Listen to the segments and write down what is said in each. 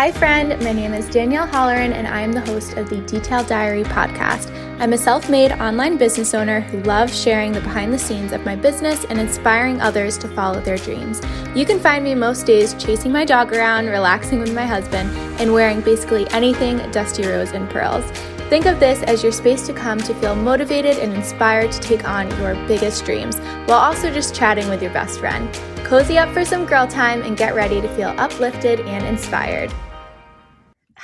Hi, friend. My name is Danielle Holleran, and I am the host of the Detailed Diary podcast. I'm a self made online business owner who loves sharing the behind the scenes of my business and inspiring others to follow their dreams. You can find me most days chasing my dog around, relaxing with my husband, and wearing basically anything Dusty Rose and Pearls. Think of this as your space to come to feel motivated and inspired to take on your biggest dreams while also just chatting with your best friend. Cozy up for some girl time and get ready to feel uplifted and inspired.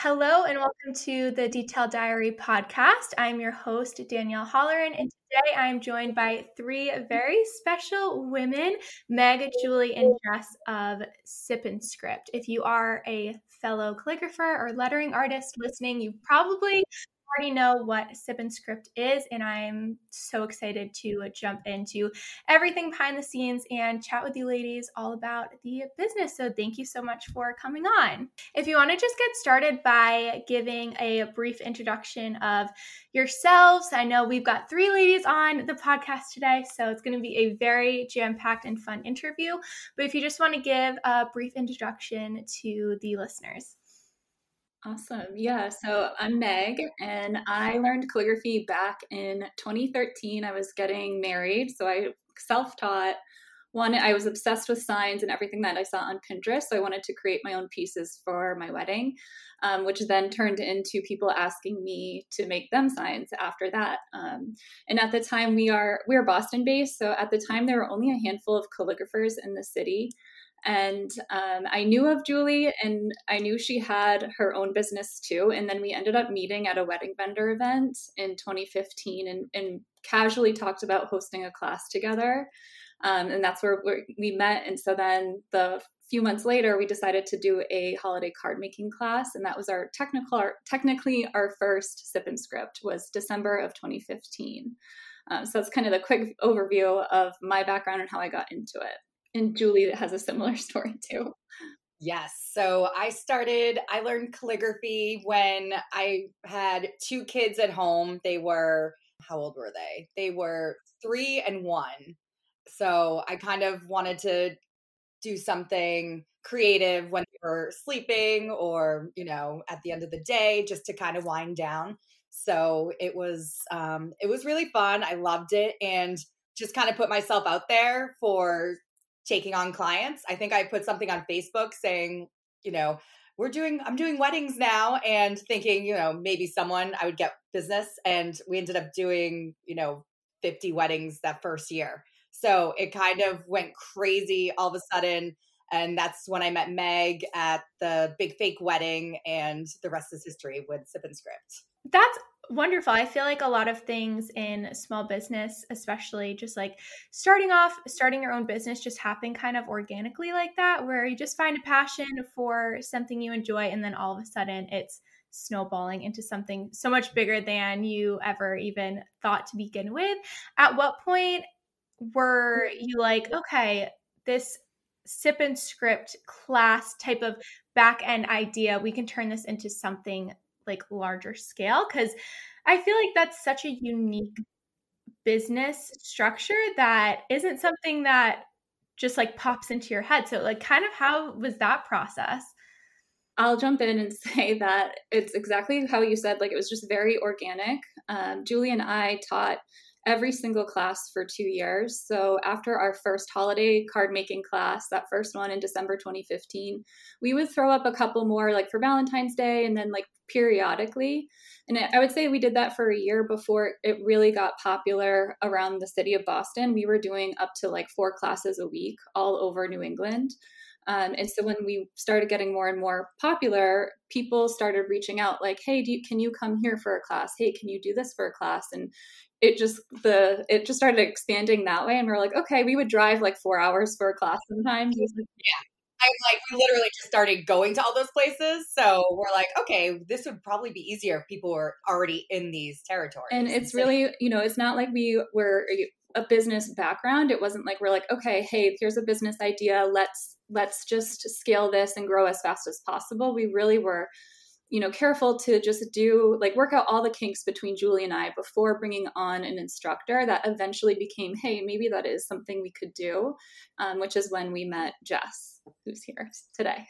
Hello, and welcome to the Detailed Diary podcast. I'm your host, Danielle Holleran, and today I'm joined by three very special women Meg, Julie, and Jess of Sip and Script. If you are a fellow calligrapher or lettering artist listening, you probably already know what Sip and Script is, and I'm so excited to uh, jump into everything behind the scenes and chat with you ladies all about the business. So, thank you so much for coming on. If you want to just get started by giving a brief introduction of yourselves, I know we've got three ladies on the podcast today, so it's going to be a very jam packed and fun interview. But if you just want to give a brief introduction to the listeners. Awesome. Yeah. So I'm Meg, and I learned calligraphy back in 2013. I was getting married. So I self taught. One, I was obsessed with signs and everything that I saw on Pinterest. So I wanted to create my own pieces for my wedding, um, which then turned into people asking me to make them signs after that. Um, and at the time, we are we are Boston based. So at the time, there were only a handful of calligraphers in the city. And um, I knew of Julie and I knew she had her own business too. And then we ended up meeting at a wedding vendor event in 2015 and, and casually talked about hosting a class together. Um, and that's where we met. And so then the few months later, we decided to do a holiday card making class, and that was our technical, technically our first sip and script was December of 2015. Um, so that's kind of the quick overview of my background and how I got into it and Julie has a similar story too. Yes. So I started, I learned calligraphy when I had two kids at home. They were, how old were they? They were three and one. So I kind of wanted to do something creative when they were sleeping or, you know, at the end of the day, just to kind of wind down. So it was, um, it was really fun. I loved it. And just kind of put myself out there for taking on clients. I think I put something on Facebook saying, you know, we're doing I'm doing weddings now and thinking, you know, maybe someone I would get business and we ended up doing, you know, 50 weddings that first year. So it kind of went crazy all of a sudden and that's when I met Meg at the big fake wedding and the rest is history with Sip and Script. That's wonderful. I feel like a lot of things in small business, especially just like starting off, starting your own business, just happen kind of organically like that, where you just find a passion for something you enjoy, and then all of a sudden it's snowballing into something so much bigger than you ever even thought to begin with. At what point were mm-hmm. you like, okay, this sip and script class type of back end idea, we can turn this into something like larger scale because I feel like that's such a unique business structure that isn't something that just like pops into your head. So like kind of how was that process? I'll jump in and say that it's exactly how you said like it was just very organic. Um, Julie and I taught every single class for two years. So after our first holiday card making class, that first one in December 2015, we would throw up a couple more like for Valentine's Day and then like periodically. And I would say we did that for a year before it really got popular around the city of Boston. We were doing up to like four classes a week all over New England. Um, and so when we started getting more and more popular, people started reaching out like, "Hey, you, can you come here for a class? Hey, can you do this for a class?" And it just the it just started expanding that way and we are like okay we would drive like four hours for a class sometimes yeah I'm like, we literally just started going to all those places. So we're like, okay, this would probably be easier if people were already in these territories. And it's really, you know, it's not like we were a business background. It wasn't like we're like, okay, hey, here's a business idea. Let's let's just scale this and grow as fast as possible. We really were you know careful to just do like work out all the kinks between julie and i before bringing on an instructor that eventually became hey maybe that is something we could do um, which is when we met jess who's here today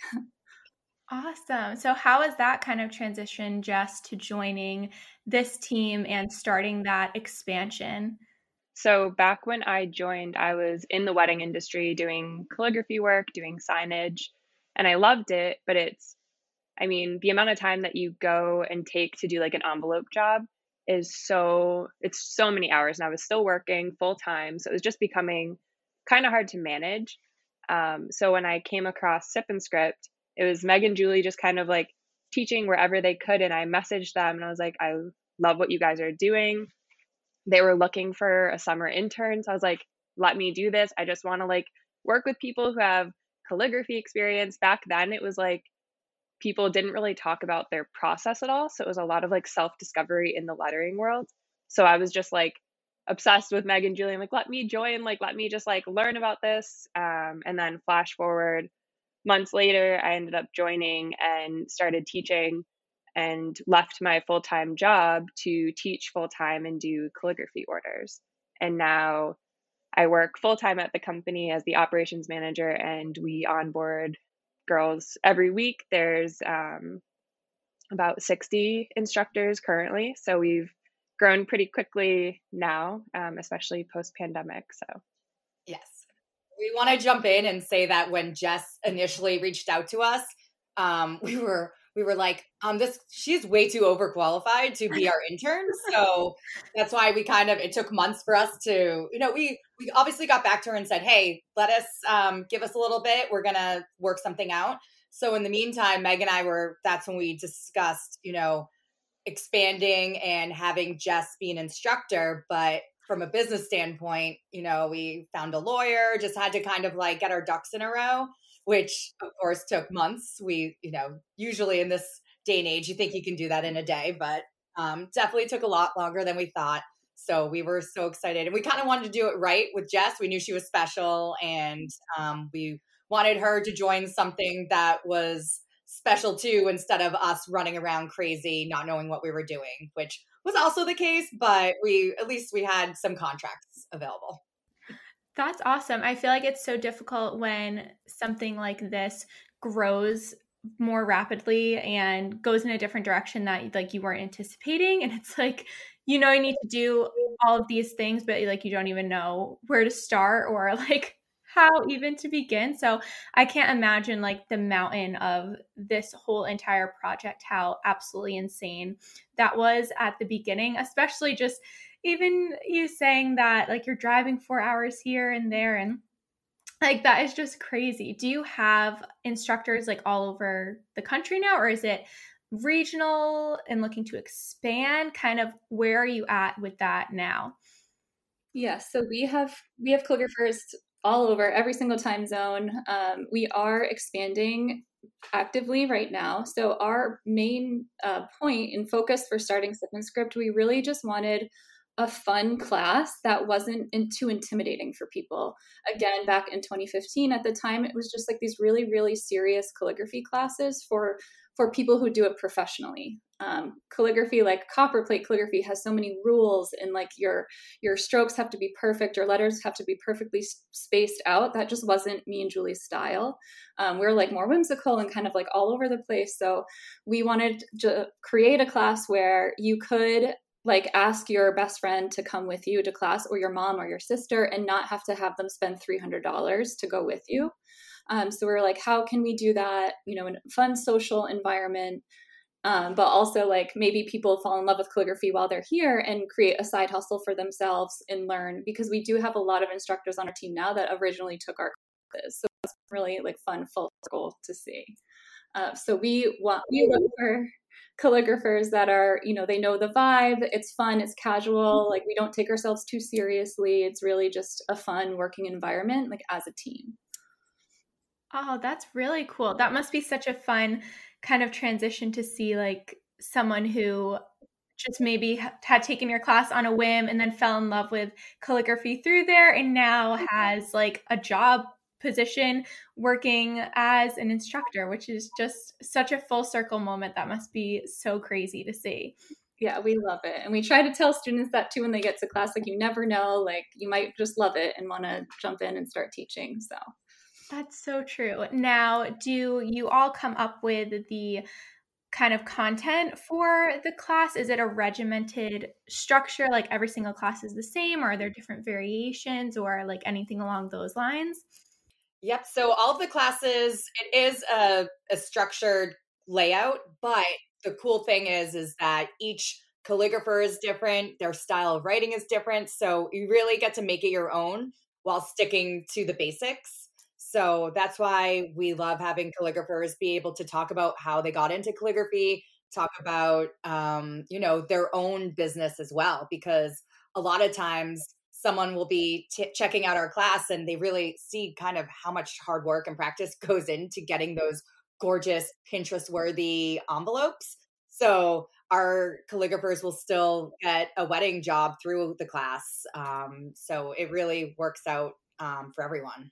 Awesome. So, how is that kind of transition just to joining this team and starting that expansion? So, back when I joined, I was in the wedding industry doing calligraphy work, doing signage, and I loved it. But it's, I mean, the amount of time that you go and take to do like an envelope job is so, it's so many hours. And I was still working full time. So, it was just becoming kind of hard to manage. Um, so, when I came across Sip and Script, it was Meg and Julie just kind of like teaching wherever they could. And I messaged them and I was like, I love what you guys are doing. They were looking for a summer intern. So I was like, let me do this. I just want to like work with people who have calligraphy experience. Back then, it was like people didn't really talk about their process at all. So it was a lot of like self discovery in the lettering world. So I was just like obsessed with Meg and Julie. I'm like, let me join, like, let me just like learn about this. Um, and then flash forward months later, I ended up joining and started teaching and left my full time job to teach full time and do calligraphy orders. And now I work full time at the company as the operations manager, and we onboard girls every week. There's um, about 60 instructors currently. So we've grown pretty quickly now, um, especially post pandemic. So, yes. We want to jump in and say that when Jess initially reached out to us, um, we were we were like, um, this she's way too overqualified to be our intern. So that's why we kind of it took months for us to, you know, we we obviously got back to her and said, hey, let us um, give us a little bit. We're gonna work something out. So in the meantime, Meg and I were that's when we discussed, you know, expanding and having Jess be an instructor, but from a business standpoint, you know, we found a lawyer, just had to kind of like get our ducks in a row, which of course took months. We, you know, usually in this day and age, you think you can do that in a day, but um, definitely took a lot longer than we thought. So we were so excited and we kind of wanted to do it right with Jess. We knew she was special and um, we wanted her to join something that was special too instead of us running around crazy, not knowing what we were doing, which was also the case, but we at least we had some contracts available. That's awesome. I feel like it's so difficult when something like this grows more rapidly and goes in a different direction that like you weren't anticipating and it's like you know you need to do all of these things but like you don't even know where to start or like how even to begin. So I can't imagine like the mountain of this whole entire project, how absolutely insane that was at the beginning, especially just even you saying that like you're driving four hours here and there and like that is just crazy. Do you have instructors like all over the country now, or is it regional and looking to expand? Kind of where are you at with that now? Yes, yeah, so we have we have calligraphers all over every single time zone. Um, we are expanding actively right now. So our main uh, point and focus for starting Sip Script, we really just wanted a fun class that wasn't in, too intimidating for people. Again, back in 2015, at the time, it was just like these really, really serious calligraphy classes for for people who do it professionally. Um, calligraphy like copperplate calligraphy has so many rules and like your your strokes have to be perfect your letters have to be perfectly spaced out. That just wasn't me and julie's style. Um, we are like more whimsical and kind of like all over the place. So we wanted to create a class where you could like ask your best friend to come with you to class or your mom or your sister and not have to have them spend $300 to go with you um, so we we're like how can we do that you know in a fun social environment? Um, but also like maybe people fall in love with calligraphy while they're here and create a side hustle for themselves and learn because we do have a lot of instructors on our team now that originally took our classes. So it's really like fun full circle to see. Uh, so we want we look for calligraphers that are you know they know the vibe it's fun it's casual like we don't take ourselves too seriously. It's really just a fun working environment like as a team oh that's really cool. That must be such a fun kind of transition to see like someone who just maybe had taken your class on a whim and then fell in love with calligraphy through there and now mm-hmm. has like a job position working as an instructor which is just such a full circle moment. That must be so crazy to see. Yeah we love it. And we try to tell students that too when they get to class like you never know like you might just love it and want to jump in and start teaching so That's so true. Now, do you all come up with the kind of content for the class? Is it a regimented structure, like every single class is the same, or are there different variations, or like anything along those lines? Yep. So all of the classes, it is a, a structured layout, but the cool thing is, is that each calligrapher is different, their style of writing is different. So you really get to make it your own while sticking to the basics. So that's why we love having calligraphers be able to talk about how they got into calligraphy, talk about, um, you know, their own business as well, because a lot of times someone will be t- checking out our class and they really see kind of how much hard work and practice goes into getting those gorgeous Pinterest worthy envelopes. So our calligraphers will still get a wedding job through the class. Um, so it really works out um, for everyone.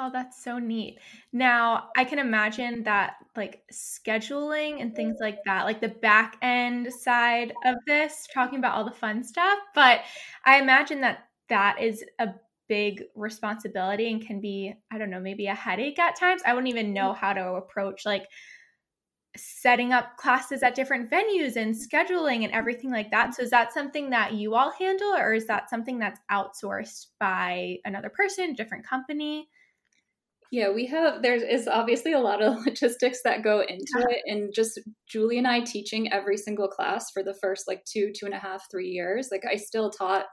Oh, that's so neat. Now, I can imagine that like scheduling and things mm-hmm. like that, like the back end side of this, talking about all the fun stuff, but I imagine that that is a big responsibility and can be, I don't know, maybe a headache at times. I wouldn't even know mm-hmm. how to approach like setting up classes at different venues and scheduling and everything like that. So is that something that you all handle or is that something that's outsourced by another person, different company? Yeah, we have, there is obviously a lot of logistics that go into it. And just Julie and I teaching every single class for the first like two, two and a half, three years. Like I still taught,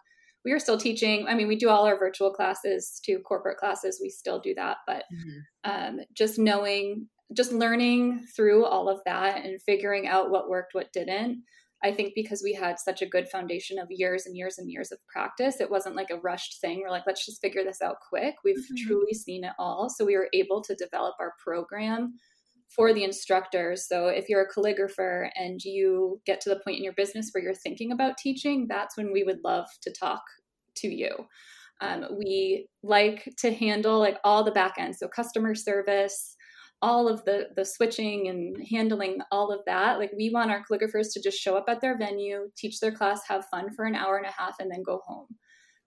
we are still teaching. I mean, we do all our virtual classes to corporate classes. We still do that. But mm-hmm. um, just knowing, just learning through all of that and figuring out what worked, what didn't I think because we had such a good foundation of years and years and years of practice, it wasn't like a rushed thing. We're like, let's just figure this out quick. We've mm-hmm. truly seen it all. So we were able to develop our program for the instructors. So if you're a calligrapher and you get to the point in your business where you're thinking about teaching, that's when we would love to talk to you. Um, we like to handle like all the back end, so customer service, all of the the switching and handling all of that. Like we want our calligraphers to just show up at their venue teach their class have fun for an hour and a half and then go home.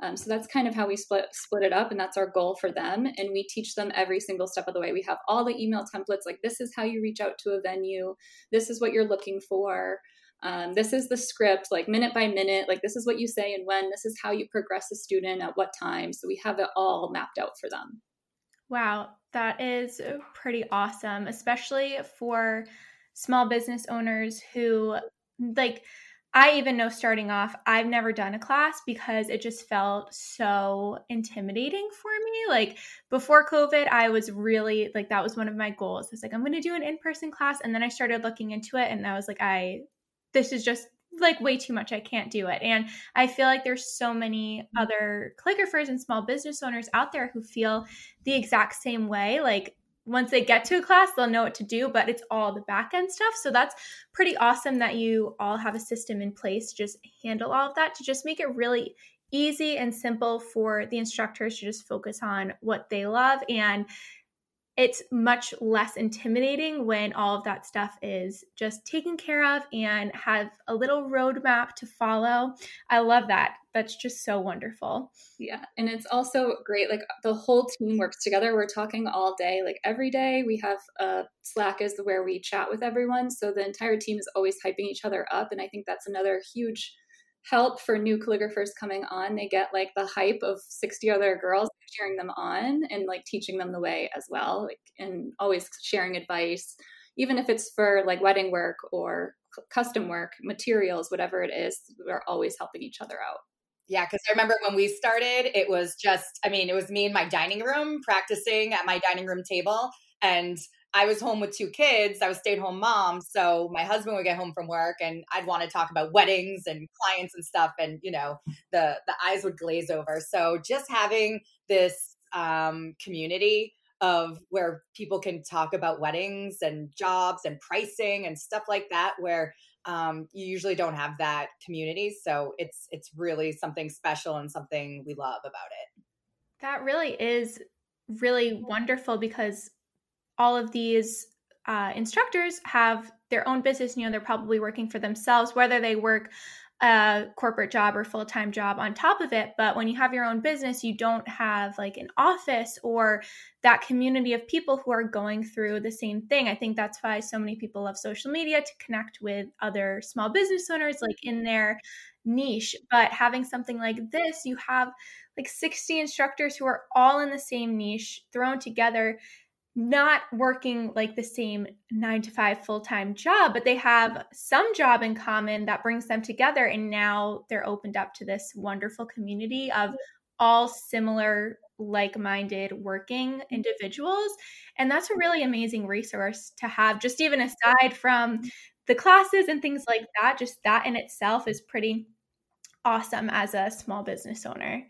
Um, so that's kind of how we split split it up and that's our goal for them. And we teach them every single step of the way. We have all the email templates like this is how you reach out to a venue. This is what you're looking for. Um, this is the script like minute by minute like this is what you say and when. This is how you progress a student at what time. So we have it all mapped out for them Wow, that is pretty awesome, especially for small business owners who like I even know starting off, I've never done a class because it just felt so intimidating for me. Like before COVID, I was really like that was one of my goals. It's like I'm going to do an in-person class and then I started looking into it and I was like I this is just like way too much. I can't do it. And I feel like there's so many mm-hmm. other calligraphers and small business owners out there who feel the exact same way. Like once they get to a class, they'll know what to do, but it's all the back end stuff. So that's pretty awesome that you all have a system in place to just handle all of that, to just make it really easy and simple for the instructors to just focus on what they love and it's much less intimidating when all of that stuff is just taken care of and have a little roadmap to follow. I love that. That's just so wonderful. Yeah. And it's also great. Like the whole team works together. We're talking all day. Like every day we have a Slack is where we chat with everyone. So the entire team is always hyping each other up. And I think that's another huge help for new calligraphers coming on. They get like the hype of 60 other girls cheering them on and like teaching them the way as well, like and always sharing advice, even if it's for like wedding work or custom work, materials, whatever it is, we're always helping each other out. Yeah, because I remember when we started, it was just, I mean, it was me in my dining room practicing at my dining room table. And I was home with two kids. I was stay at home mom. So my husband would get home from work and I'd want to talk about weddings and clients and stuff. And, you know, the, the eyes would glaze over. So just having this um, community of where people can talk about weddings and jobs and pricing and stuff like that, where um, you usually don't have that community. So it's, it's really something special and something we love about it. That really is really wonderful because all of these uh, instructors have their own business. You know, they're probably working for themselves, whether they work a corporate job or full time job on top of it. But when you have your own business, you don't have like an office or that community of people who are going through the same thing. I think that's why so many people love social media to connect with other small business owners, like in their niche. But having something like this, you have like 60 instructors who are all in the same niche thrown together not working like the same nine to five full time job, but they have some job in common that brings them together. And now they're opened up to this wonderful community of all similar, like minded working individuals. And that's a really amazing resource to have, just even aside from the classes and things like that. Just that in itself is pretty awesome as a small business owner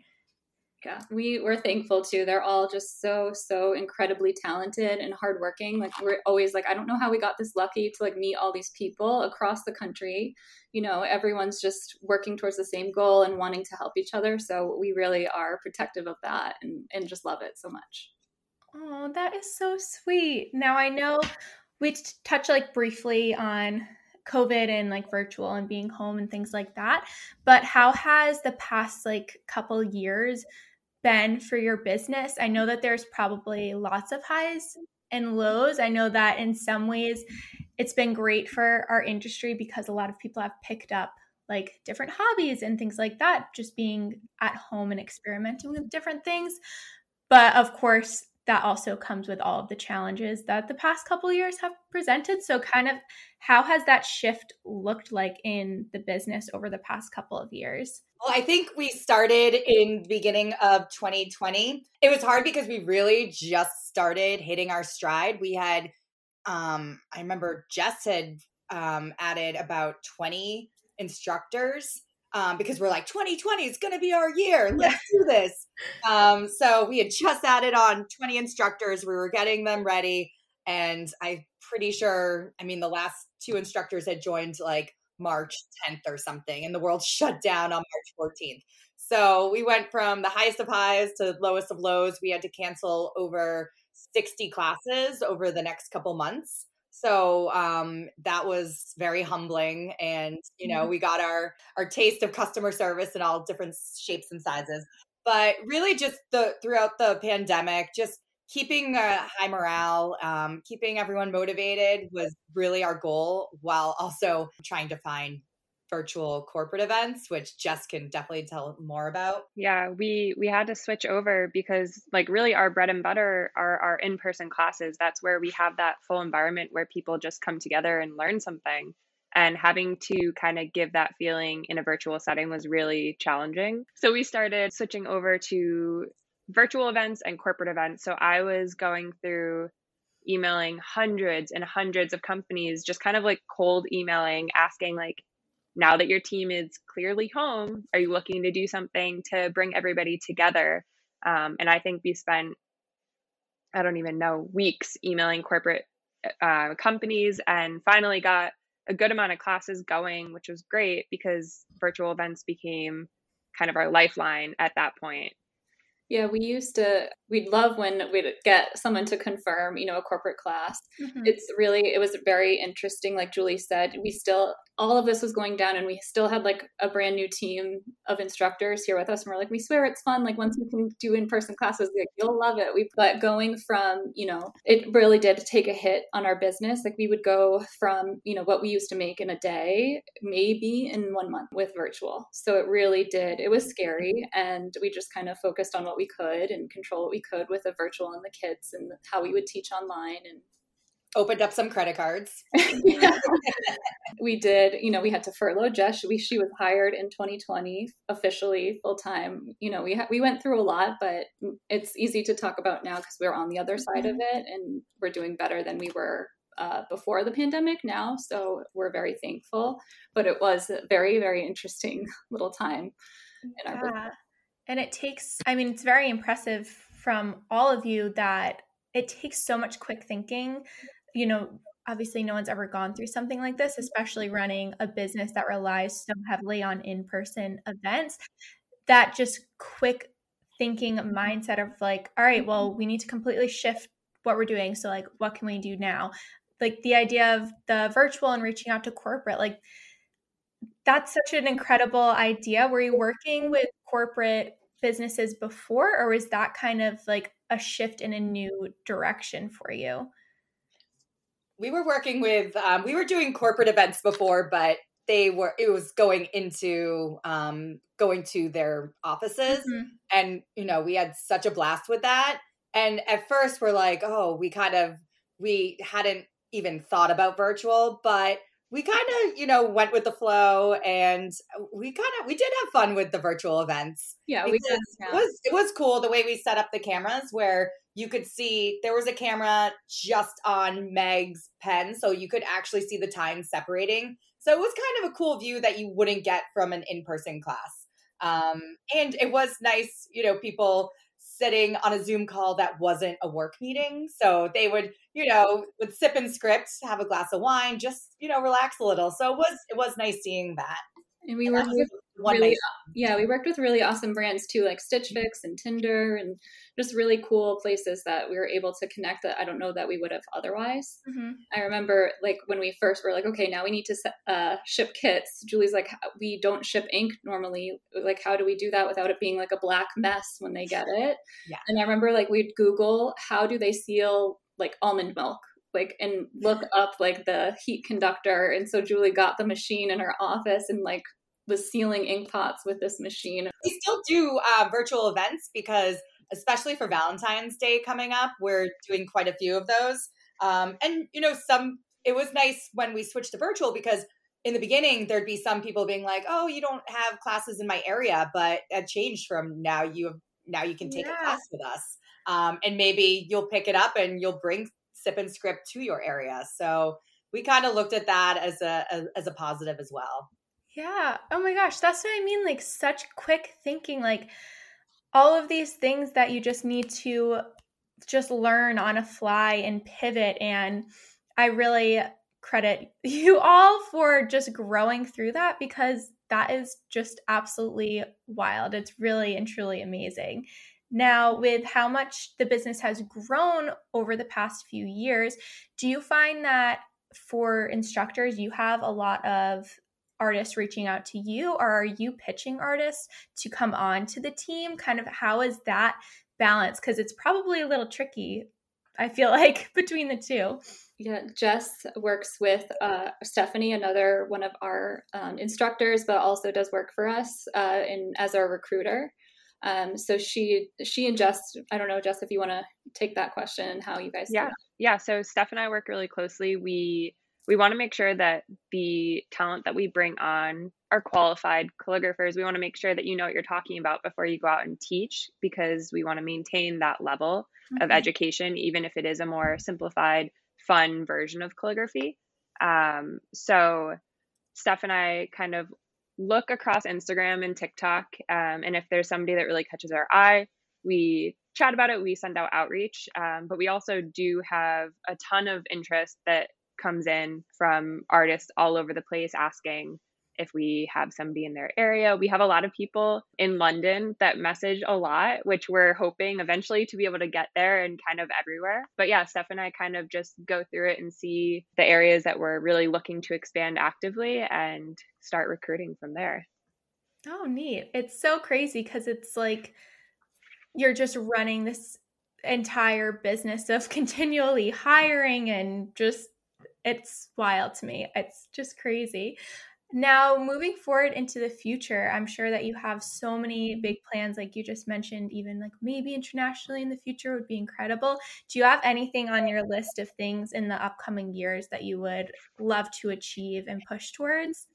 yeah. We we're thankful too. They're all just so so incredibly talented and hardworking. Like we're always like i don't know how we got this lucky to like meet all these people across the country. You know everyone's just working towards the same goal and wanting to help each other. So we really are protective of that and and just love it so much. Oh that is so sweet. Now i know we touch like briefly on COVID and like virtual and being home and things like that. But how has the past like couple years been for your business? I know that there's probably lots of highs and lows. I know that in some ways it's been great for our industry because a lot of people have picked up like different hobbies and things like that, just being at home and experimenting with different things. But of course, that also comes with all of the challenges that the past couple years have presented. So, kind of how has that shift looked like in the business over the past couple of years? Well, I think we started in the beginning of 2020. It was hard because we really just started hitting our stride. We had, um, I remember Jess had um, added about 20 instructors um, because we're like 2020 is going to be our year. Let's do this. Um, so we had just added on 20 instructors. We were getting them ready, and I'm pretty sure. I mean, the last two instructors had joined like March 10th or something, and the world shut down on March 14th. So we went from the highest of highs to lowest of lows. We had to cancel over 60 classes over the next couple months. So um, that was very humbling, and you know, mm-hmm. we got our our taste of customer service in all different shapes and sizes. But really, just the throughout the pandemic, just keeping a high morale, um, keeping everyone motivated was really our goal, while also trying to find virtual corporate events which jess can definitely tell more about. Yeah we we had to switch over because like really our bread and butter are our in-person classes. That's where we have that full environment where people just come together and learn something. And having to kind of give that feeling in a virtual setting was really challenging. So we started switching over to virtual events and corporate events so i was going through emailing hundreds and hundreds of companies just kind of like cold emailing asking like now that your team is clearly home, are you looking to do something to bring everybody together? Um, and I think we spent, I don't even know, weeks emailing corporate uh, companies and finally got a good amount of classes going, which was great because virtual events became kind of our lifeline at that point. Yeah, we used to, we'd love when we'd get someone to confirm, you know, a corporate class. Mm-hmm. It's really, it was very interesting. Like Julie said, we still, all of this was going down and we still had like a brand new team of instructors here with us. And we're like, we swear it's fun. Like once we can do in-person classes, like you'll love it. We, but going from, you know, it really did take a hit on our business. Like we would go from, you know, what we used to make in a day, maybe in one month with virtual. So it really did, it was scary. And we just kind of focused on what we could and control what we could with a virtual and the kids and how we would teach online and opened up some credit cards. we did, you know, we had to furlough Jess. We, she was hired in 2020 officially full time. You know, we ha- we went through a lot, but it's easy to talk about now because we're on the other side of mm-hmm. it and we're doing better than we were uh, before the pandemic now. So we're very thankful. But it was a very, very interesting little time in our yeah. business. And it takes, I mean, it's very impressive from all of you that it takes so much quick thinking. You know, obviously, no one's ever gone through something like this, especially running a business that relies so heavily on in person events. That just quick thinking mindset of like, all right, well, mm-hmm. we need to completely shift what we're doing. So, like, what can we do now? Like, the idea of the virtual and reaching out to corporate, like, that's such an incredible idea. Were you're working with corporate businesses before, or was that kind of like a shift in a new direction for you? We were working with, um, we were doing corporate events before, but they were, it was going into, um, going to their offices. Mm-hmm. And, you know, we had such a blast with that. And at first we're like, oh, we kind of, we hadn't even thought about virtual, but we kind of, you know, went with the flow and we kind of we did have fun with the virtual events. Yeah, we did. Yeah. It was it was cool the way we set up the cameras where you could see there was a camera just on Meg's pen so you could actually see the time separating. So it was kind of a cool view that you wouldn't get from an in-person class. Um, and it was nice, you know, people sitting on a Zoom call that wasn't a work meeting. So they would, you know, would sip and script, have a glass of wine, just, you know, relax a little. So it was it was nice seeing that. And we worked with really, yeah, we worked with really awesome brands too, like Stitch Fix and Tinder, and just really cool places that we were able to connect that I don't know that we would have otherwise. Mm-hmm. I remember like when we first were like, okay, now we need to uh, ship kits. Julie's like, we don't ship ink normally. Like, how do we do that without it being like a black mess when they get it? Yeah. And I remember like we'd Google how do they seal like almond milk like and look up like the heat conductor and so julie got the machine in her office and like was sealing ink pots with this machine. We still do uh, virtual events because, especially for Valentine's Day coming up, we're doing quite a few of those. Um, and you know, some it was nice when we switched to virtual because in the beginning there'd be some people being like, "Oh, you don't have classes in my area," but that changed from now you have now you can take yeah. a class with us, um, and maybe you'll pick it up and you'll bring sip and script to your area. So we kind of looked at that as a, a as a positive as well. Yeah. Oh my gosh, that's what I mean. Like such quick thinking. Like all of these things that you just need to just learn on a fly and pivot. And I really credit you all for just growing through that because that is just absolutely wild. It's really and truly amazing. Now, with how much the business has grown over the past few years, do you find that for instructors, you have a lot of artists reaching out to you or are you pitching artists to come on to the team? Kind of how is that balance because it's probably a little tricky i feel like between the two. Yeah jess works with uh, stephanie another one of our um, instructors but also does work for us uh, in, as our recruiter um, so she she and jess i don't know jess if you want to take that question how you guys yeah yeah so steph and i work really closely we we want to make sure that the talent that we bring on are qualified calligraphers. We want to make sure that you know what you're talking about before you go out and teach because we want to maintain that level mm-hmm. of education, even if it is a more simplified, fun version of calligraphy. Um, so, Steph and I kind of look across Instagram and TikTok, um, and if there's somebody that really catches our eye, we chat about it, we send out outreach. Um, but we also do have a ton of interest that comes in from artists all over the place asking if we have somebody in their area. We have a lot of people in London that message a lot, which we're hoping eventually to be able to get there and kind of everywhere. But yeah, Steph and I kind of just go through it and see the areas that we're really looking to expand actively and start recruiting from there. Oh, neat. It's so crazy because it's like you're just running this entire business of continually hiring and just it's wild to me. It's just crazy. Now, moving forward into the future, I'm sure that you have so many big plans, like you just mentioned, even like maybe internationally in the future would be incredible. Do you have anything on your list of things in the upcoming years that you would love to achieve and push towards?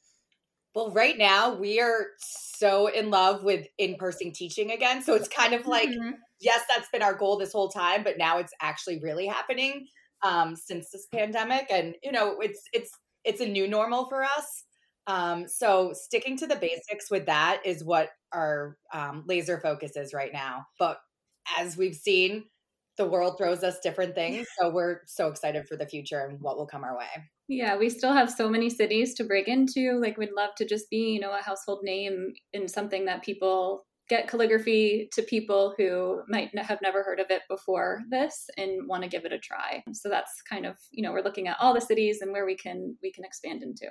Well, right now we are so in love with in person teaching again. So it's kind of like, mm-hmm. yes, that's been our goal this whole time, but now it's actually really happening um, since this pandemic, and you know, it's it's it's a new normal for us. Um, so sticking to the basics with that is what our um, laser focus is right now. But as we've seen, the world throws us different things. So we're so excited for the future and what will come our way. Yeah, we still have so many cities to break into. Like, we'd love to just be, you know, a household name in something that people get calligraphy to people who might have never heard of it before this and want to give it a try. So that's kind of, you know, we're looking at all the cities and where we can we can expand into.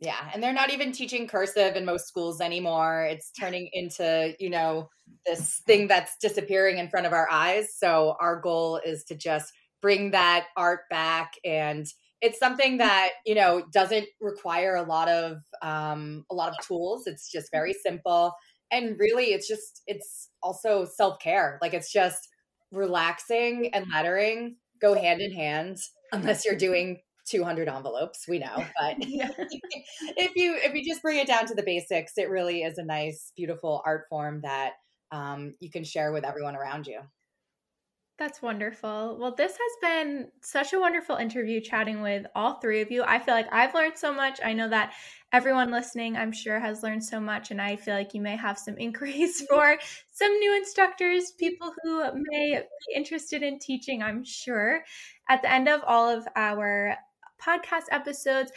Yeah, and they're not even teaching cursive in most schools anymore. It's turning into, you know, this thing that's disappearing in front of our eyes. So our goal is to just bring that art back and it's something that you know doesn't require a lot of um, a lot of tools. It's just very simple. And really it's just it's also self-care. Like it's just relaxing and lettering go hand in hand unless you're doing 200 envelopes we know but if you if you just bring it down to the basics it really is a nice beautiful art form that um, you can share with everyone around you that's wonderful. Well, this has been such a wonderful interview chatting with all three of you. I feel like I've learned so much. I know that everyone listening, I'm sure, has learned so much. And I feel like you may have some inquiries for some new instructors, people who may be interested in teaching, I'm sure. At the end of all of our podcast episodes,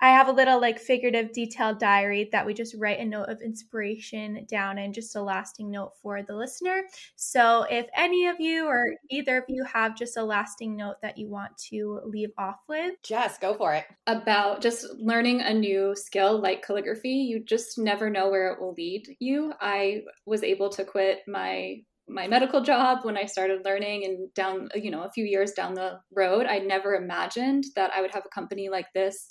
I have a little like figurative detailed diary that we just write a note of inspiration down and just a lasting note for the listener. So if any of you or either of you have just a lasting note that you want to leave off with, Jess, go for it. About just learning a new skill like calligraphy, you just never know where it will lead you. I was able to quit my my medical job when I started learning and down, you know, a few years down the road, I never imagined that I would have a company like this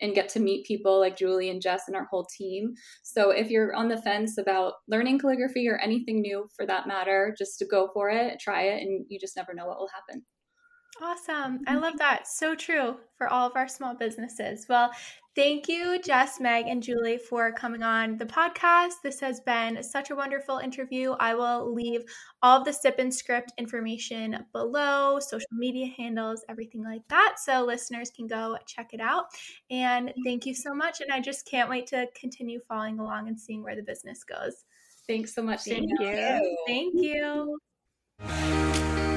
and get to meet people like Julie and Jess and our whole team. So if you're on the fence about learning calligraphy or anything new for that matter, just to go for it, try it, and you just never know what will happen. Awesome. I love mm-hmm. that. So true for all of our small businesses. Well, thank you, Jess, Meg, and Julie, for coming on the podcast. This has been such a wonderful interview. I will leave all of the sip and script information below, social media handles, everything like that. So listeners can go check it out. And thank you so much. And I just can't wait to continue following along and seeing where the business goes. Thanks so much. Thank you. Thank you.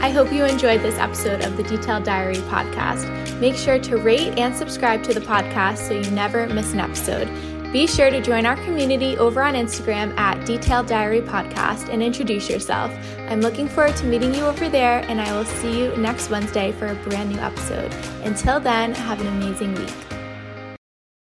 I hope you enjoyed this episode of the Detailed Diary podcast. Make sure to rate and subscribe to the podcast so you never miss an episode. Be sure to join our community over on Instagram at Detailed Diary Podcast and introduce yourself. I'm looking forward to meeting you over there, and I will see you next Wednesday for a brand new episode. Until then, have an amazing week.